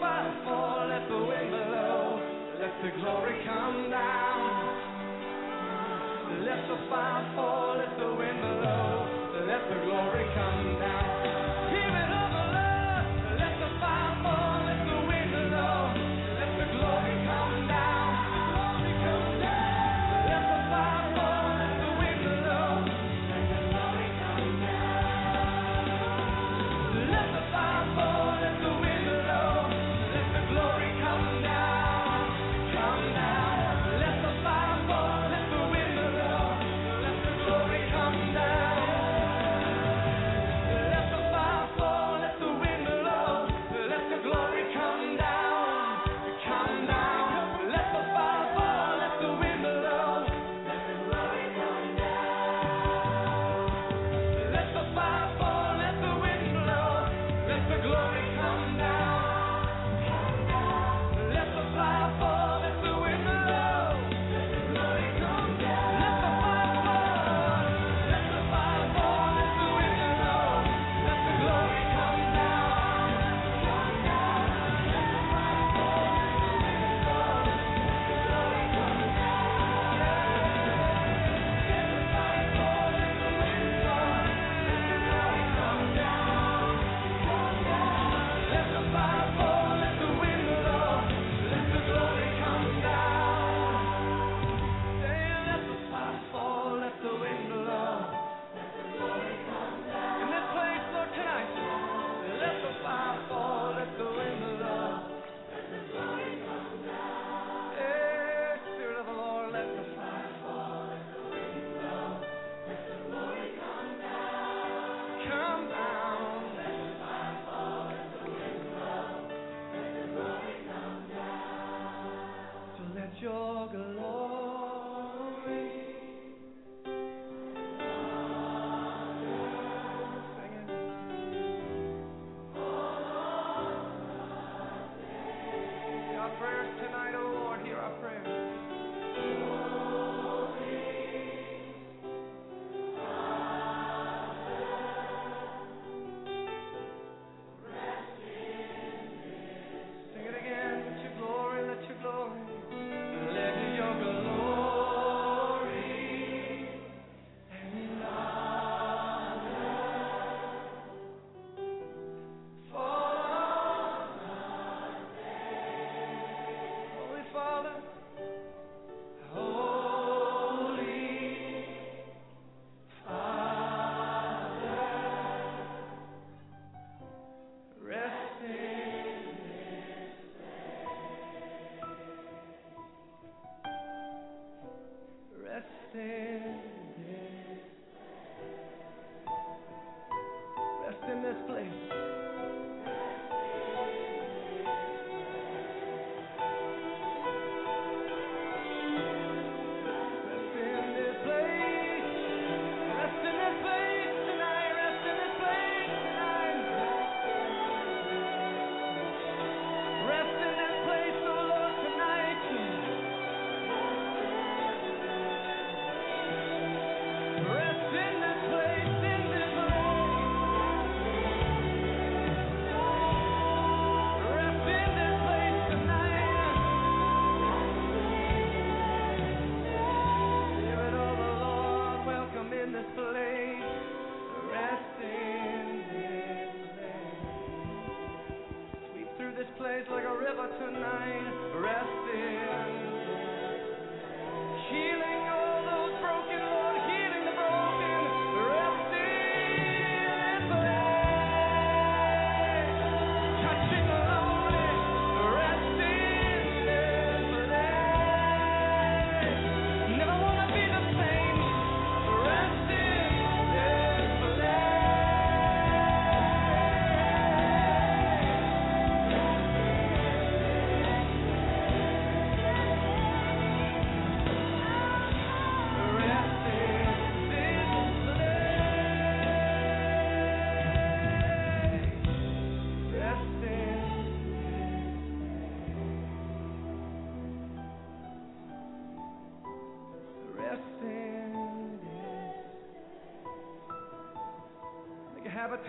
above or let the wind blow. Let the glory come down. Let the fire fall, let the wind blow. Let the glory come down.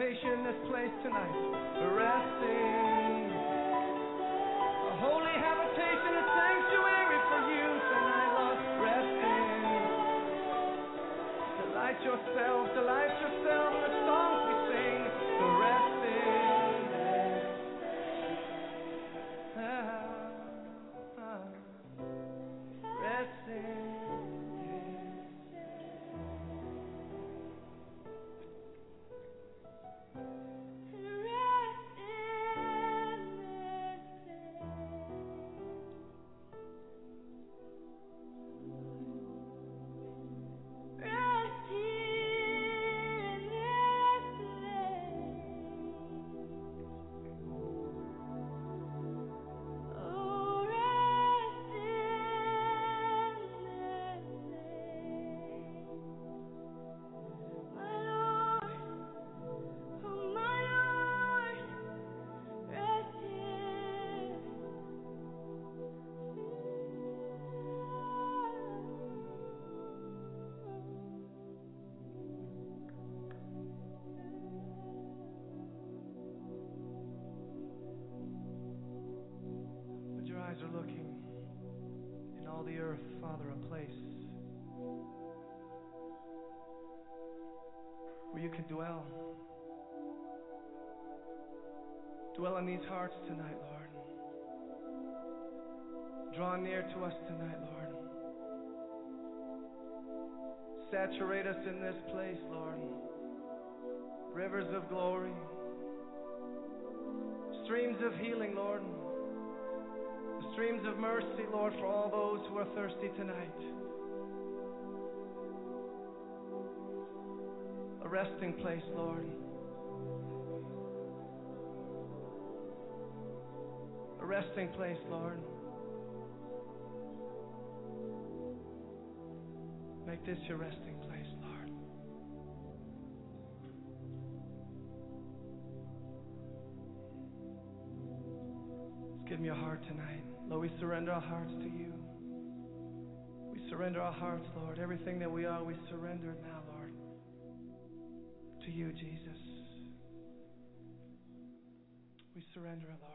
in this place tonight. you could dwell. Dwell in these hearts tonight, Lord. Draw near to us tonight, Lord. Saturate us in this place, Lord. Rivers of glory, streams of healing, Lord. Streams of mercy, Lord, for all those who are thirsty tonight. resting place, Lord. A resting place, Lord. Make this your resting place, Lord. Just give me your heart tonight. Lord, we surrender our hearts to you. We surrender our hearts, Lord. Everything that we are, we surrender now you, Jesus. We surrender Lord.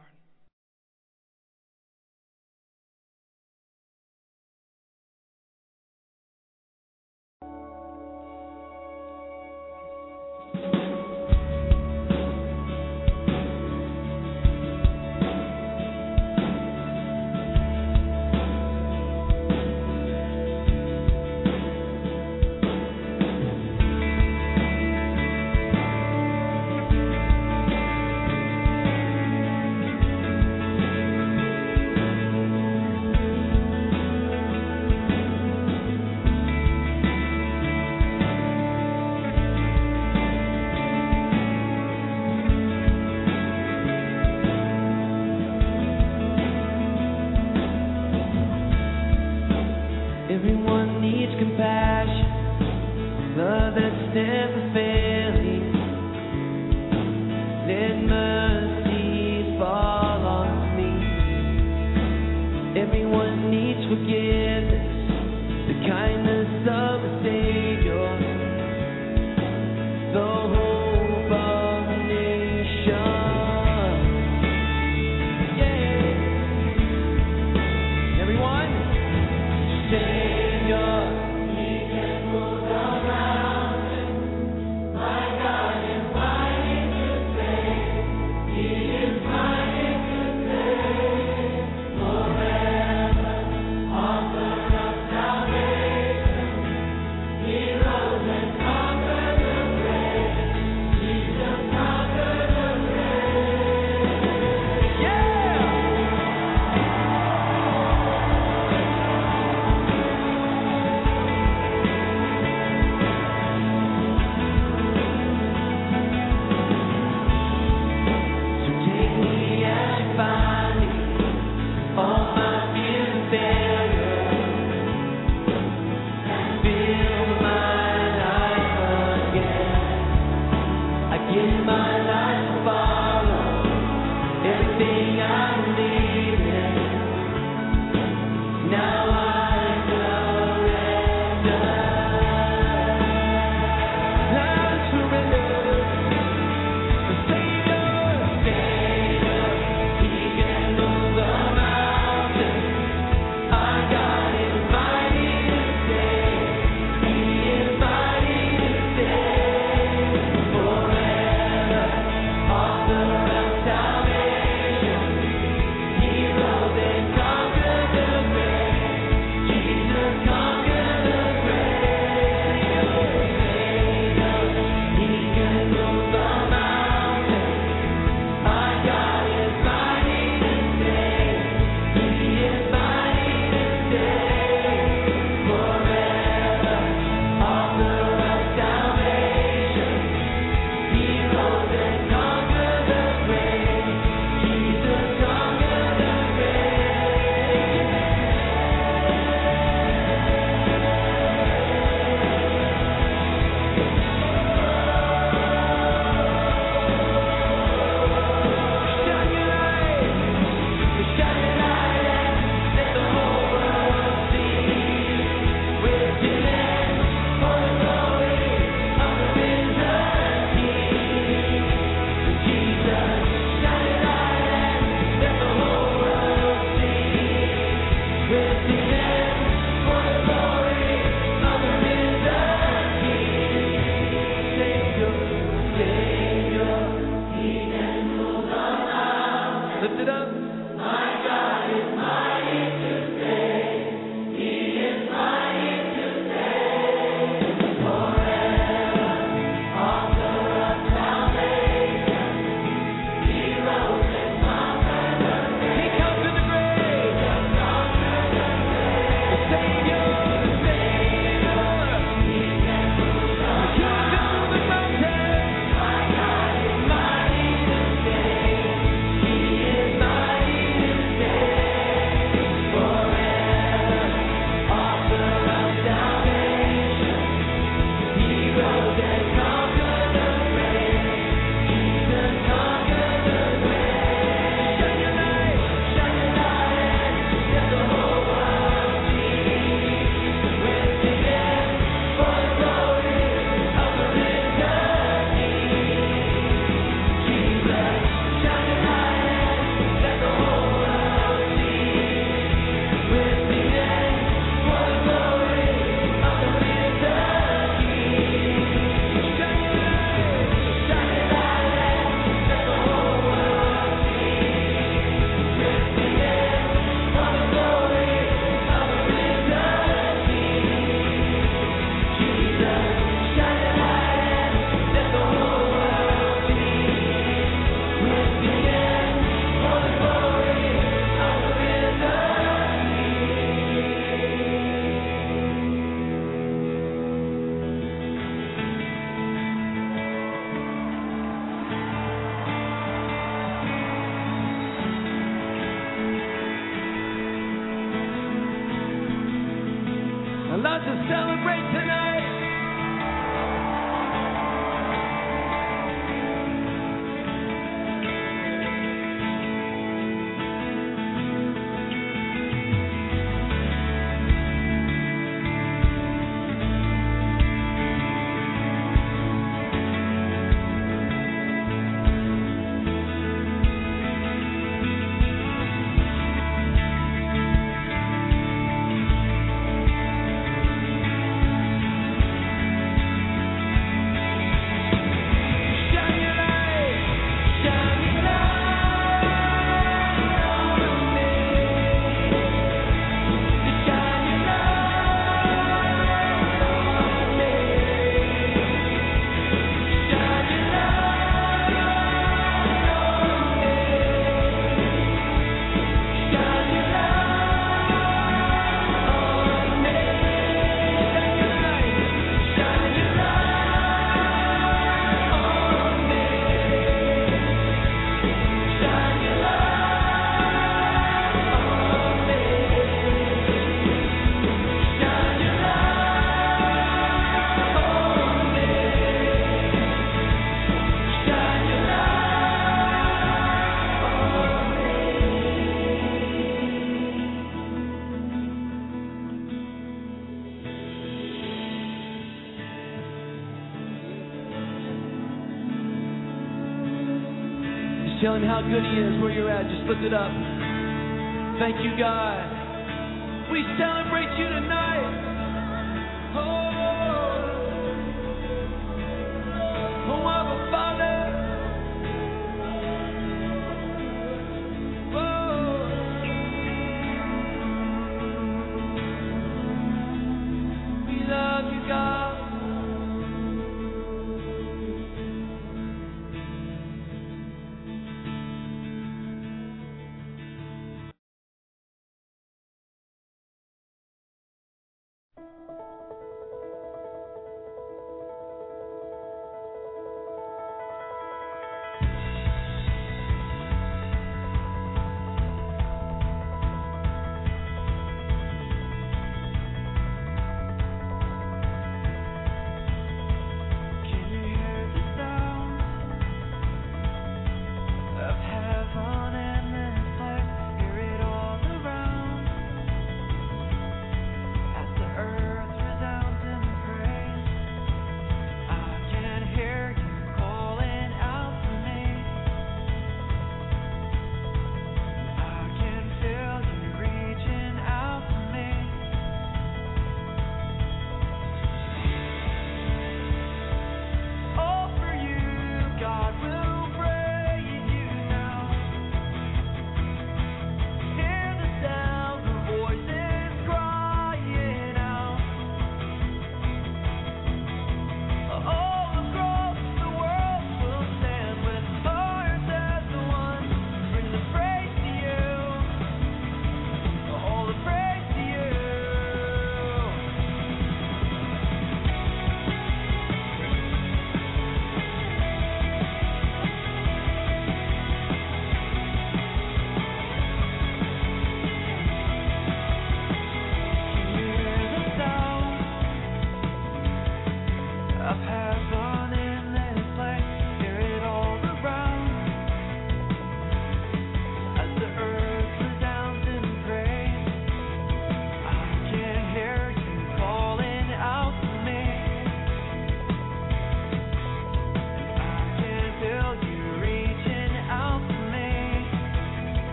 how good he is where you're at. Just lift it up.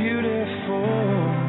Beautiful.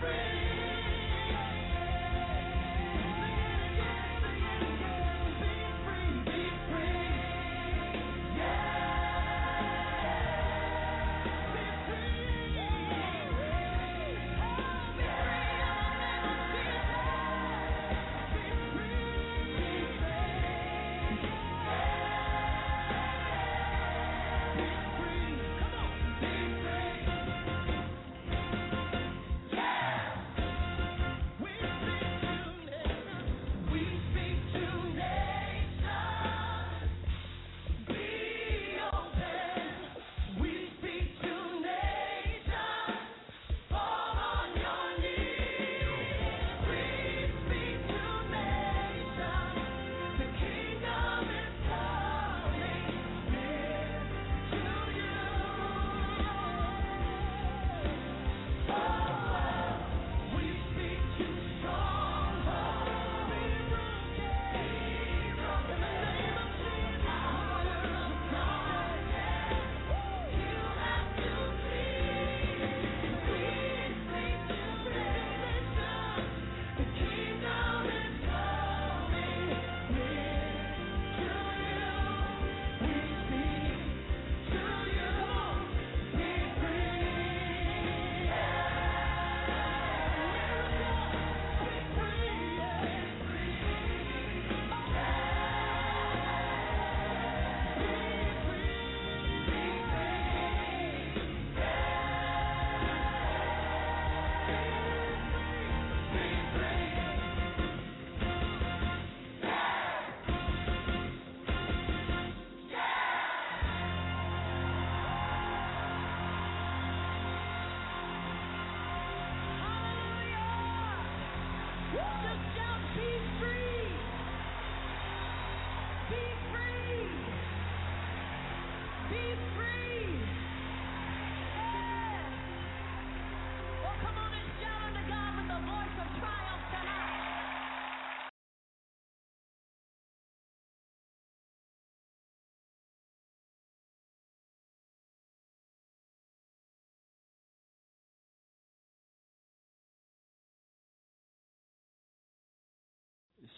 friend.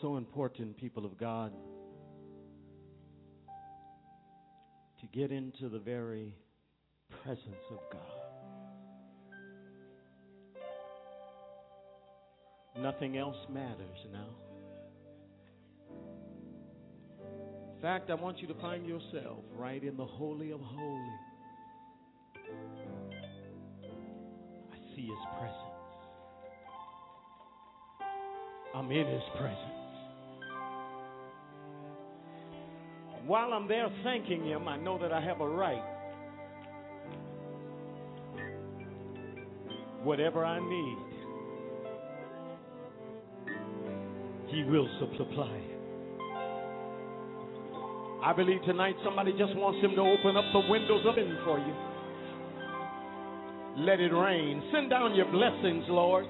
So important, people of God, to get into the very presence of God. Nothing else matters now. In fact, I want you to find yourself right in the Holy of Holies. I see His presence. I'm in His presence. While I'm there thanking Him, I know that I have a right. Whatever I need, He will supply. I believe tonight somebody just wants Him to open up the windows of heaven for you. Let it rain. Send down your blessings, Lord.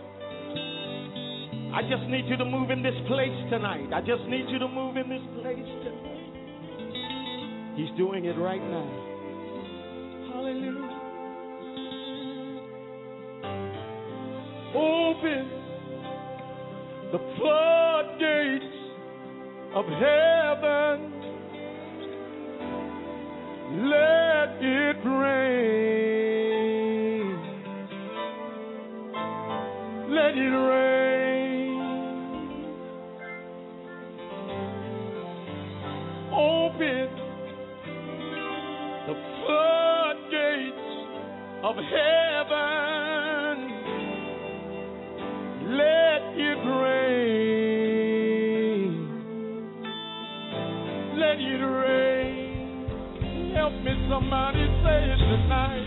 I just need you to move in this place tonight. I just need you to move in this place tonight. He's doing it right now. Hallelujah. Open the floodgates of heaven. Let it rain. Let it rain. Heaven. Let it rain. Let it rain. Help me, somebody say it tonight.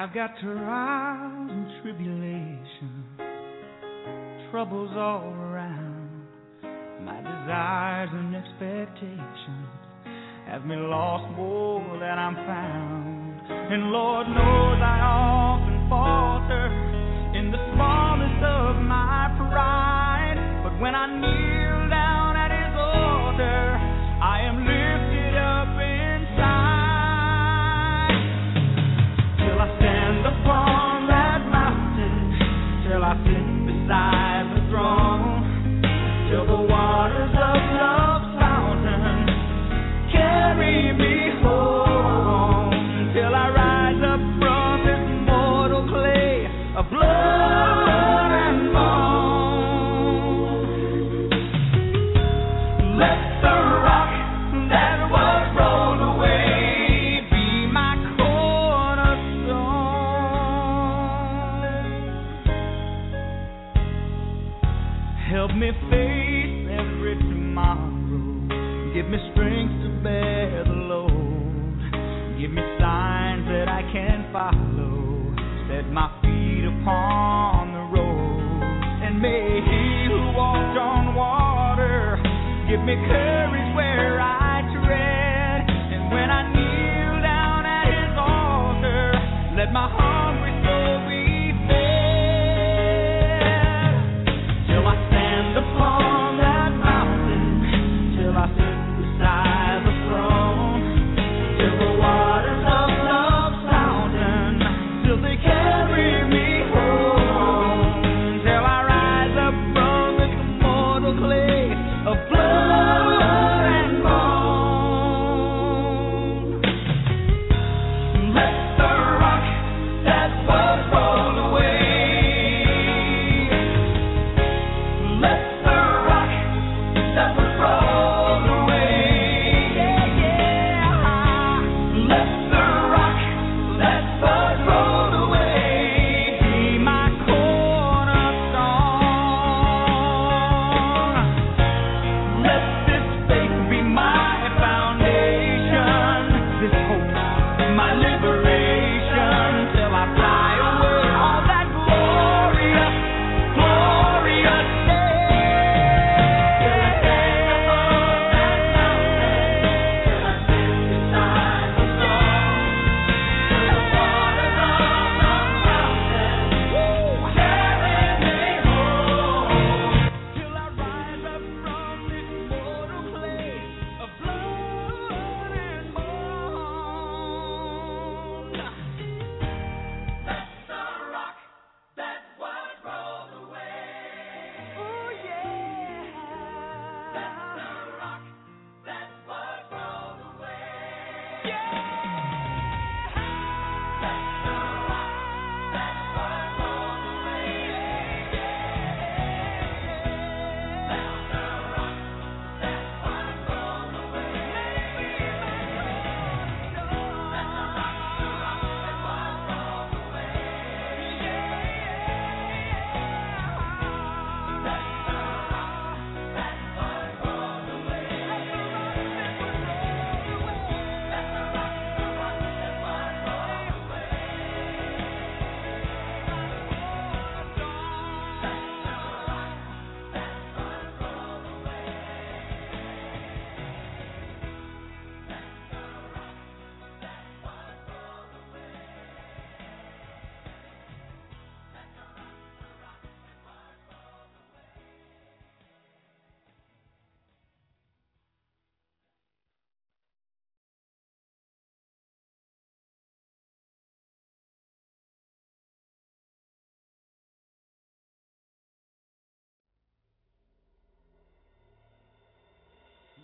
I've got trials and tribulations, troubles all around. My desires and expectations have me lost more than I'm found. And Lord knows I often falter in the smallest of my pride. But when I need.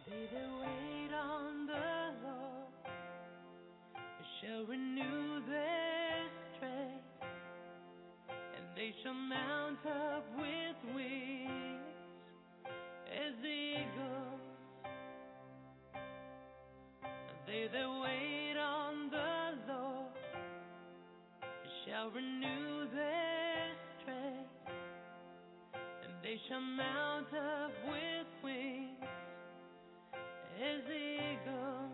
They that wait on the Lord shall renew their strength, and they shall mount up with wings as eagles. They that wait on the Lord shall renew their strength, and they shall mount up with as eagles.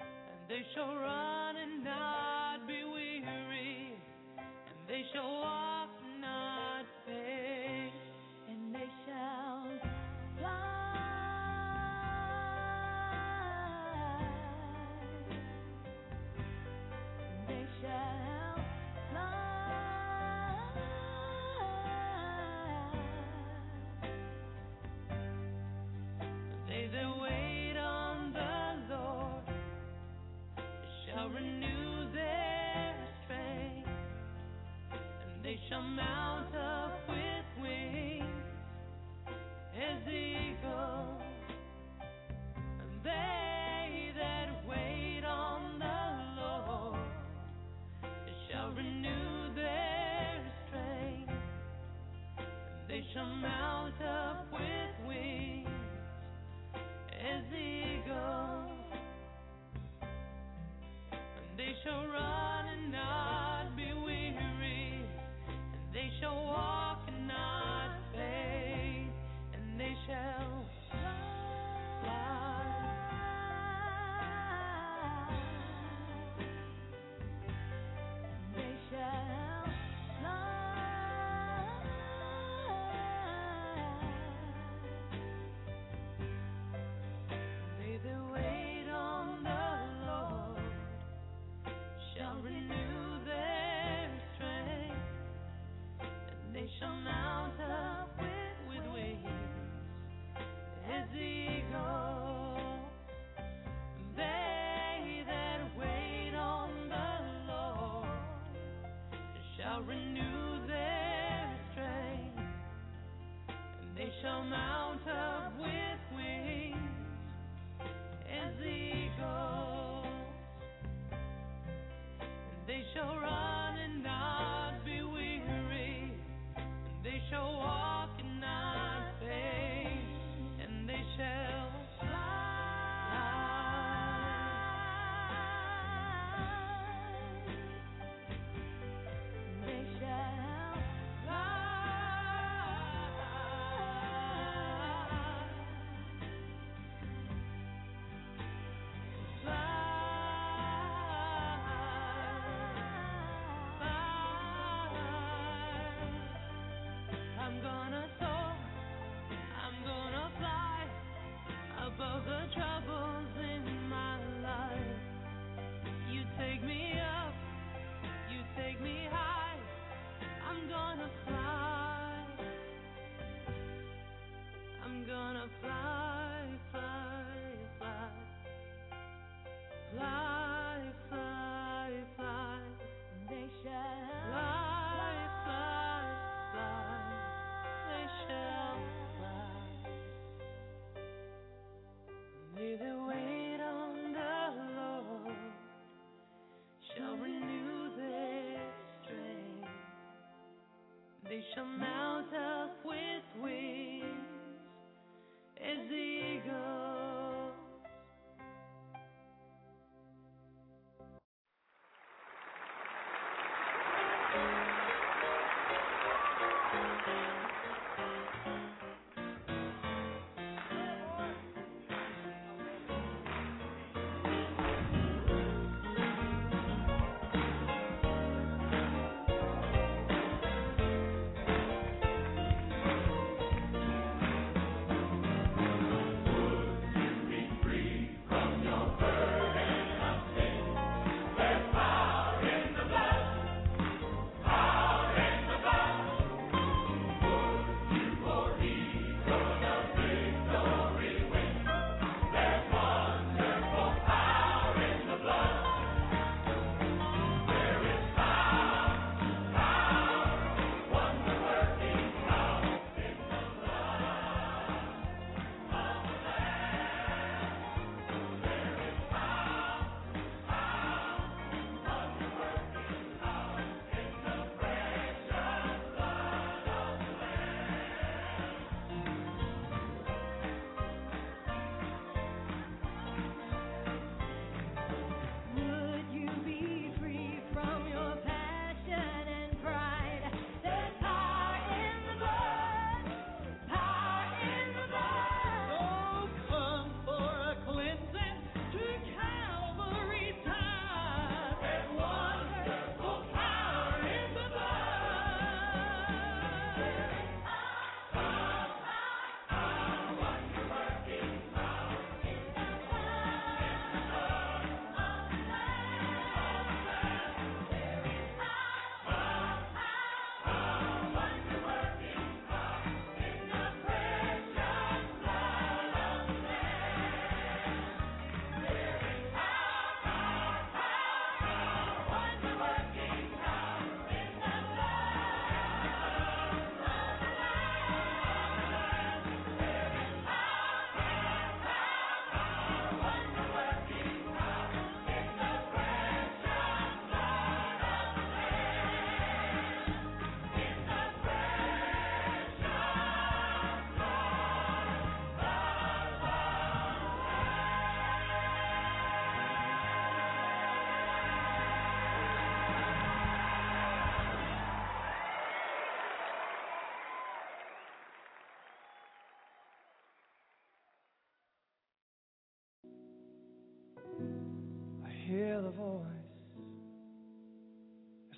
And they shall run and not be weary, and they shall walk shall mount up with wings as eagles. And they that wait on the Lord shall renew their strength, they shall mount up with wings as eagles. And they shall run and they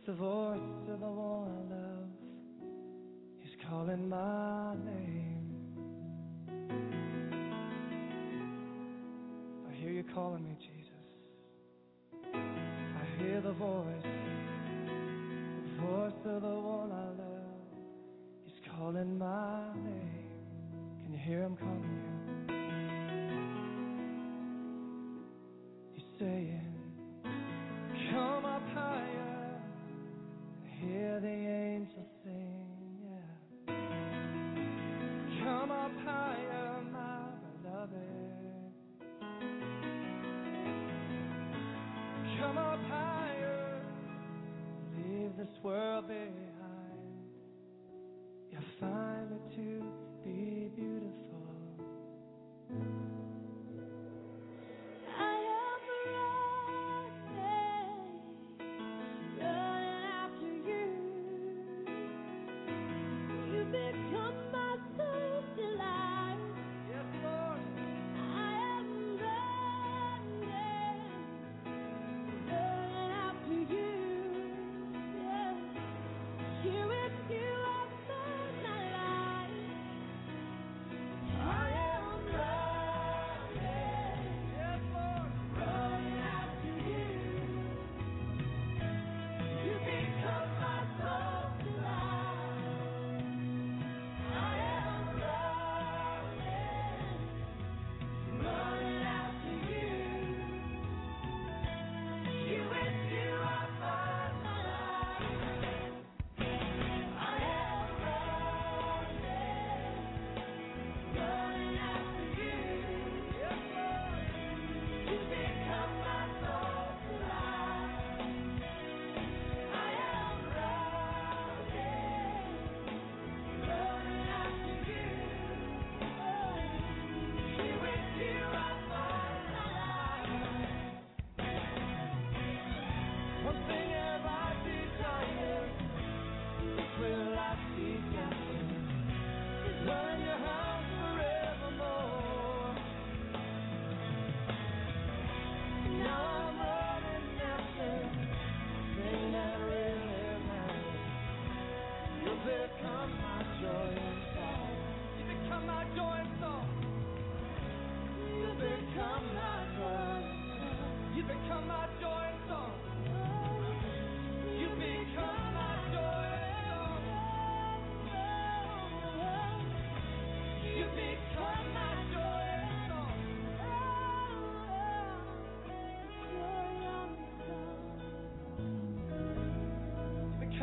the voice of the one I love is calling my name. I hear you calling me, Jesus. I hear the voice. find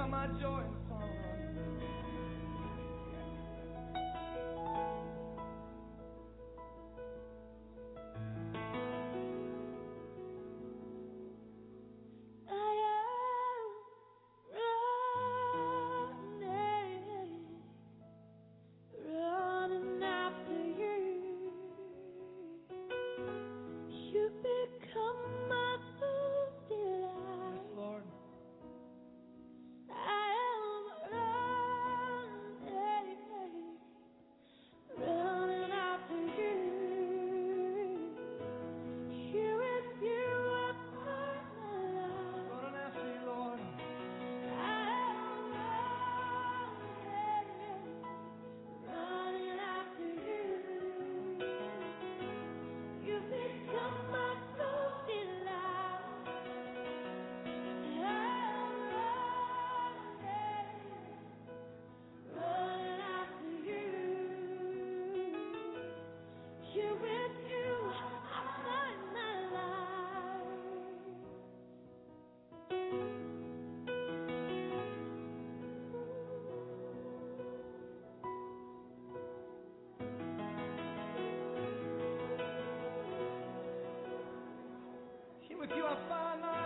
my joy. with your final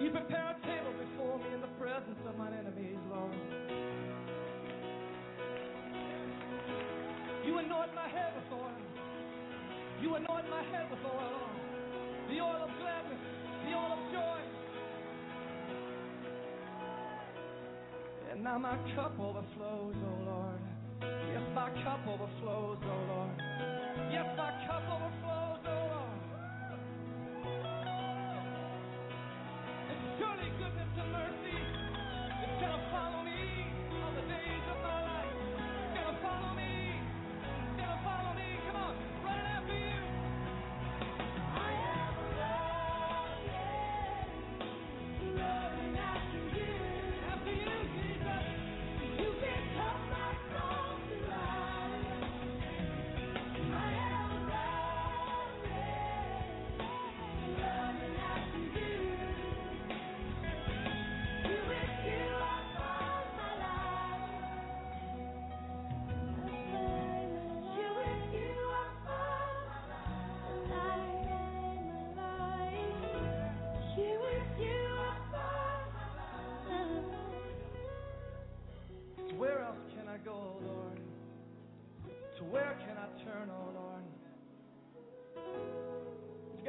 You prepare a table before me in the presence of my enemies, Lord. You anoint my head with oil. You anoint my head with oil, Lord. The oil of gladness, the oil of joy. And now my cup overflows, O oh Lord. Yes, my cup overflows, O oh Lord. Yes, my cup overflows, O oh Lord.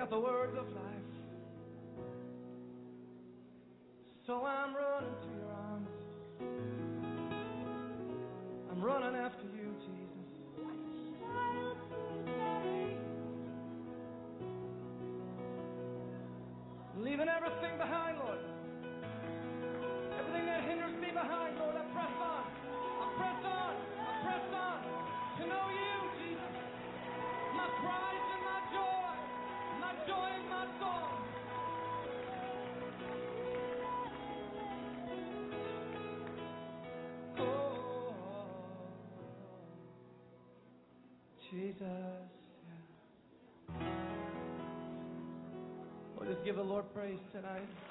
got the words of life. So I'm Lord praise tonight.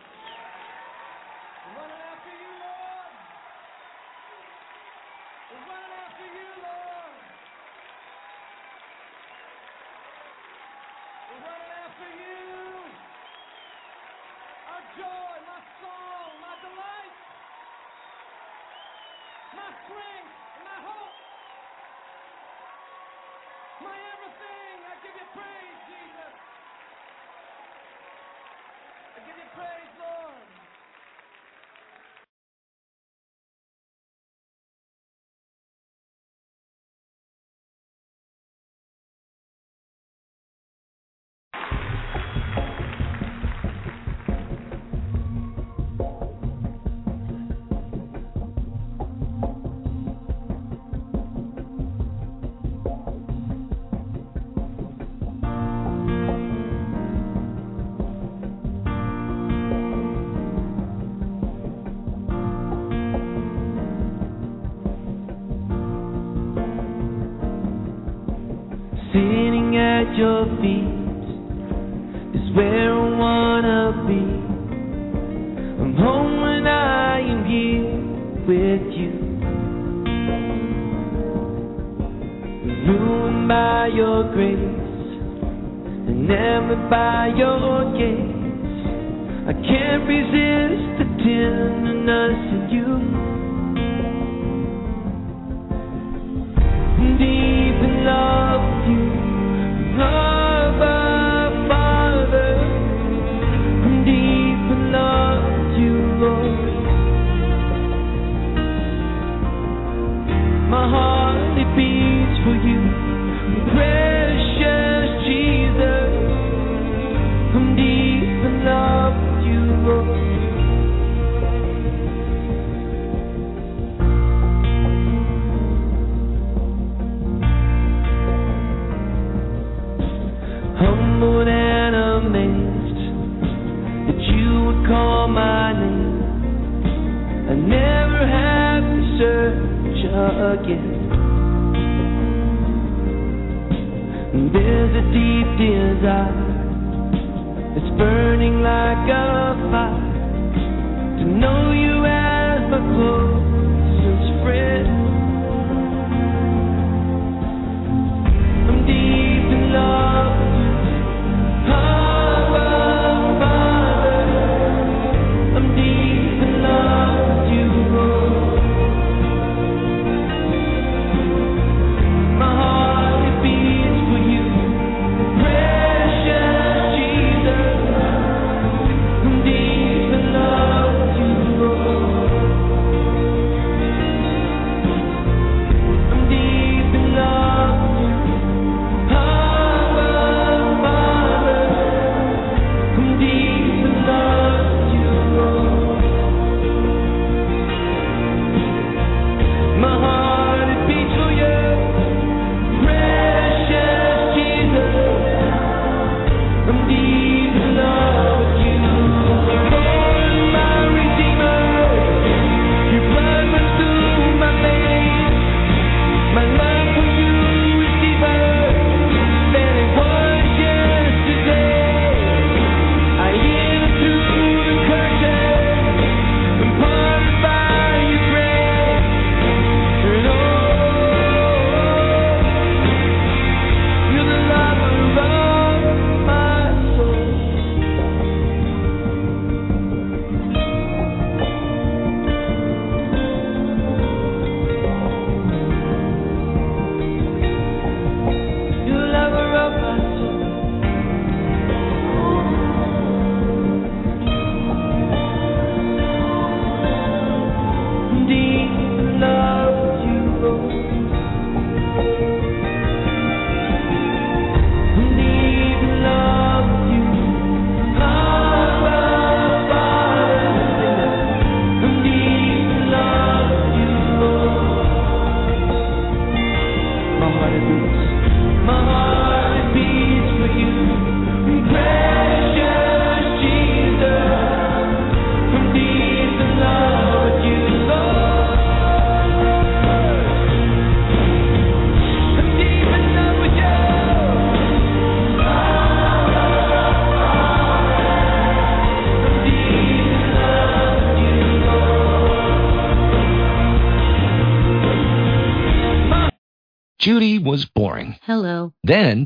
your feet is where I wanna be. I'm home when I am here with you. Ruined by your grace and never by your gaze. I can't resist the tenderness of you. Deep in love with you love.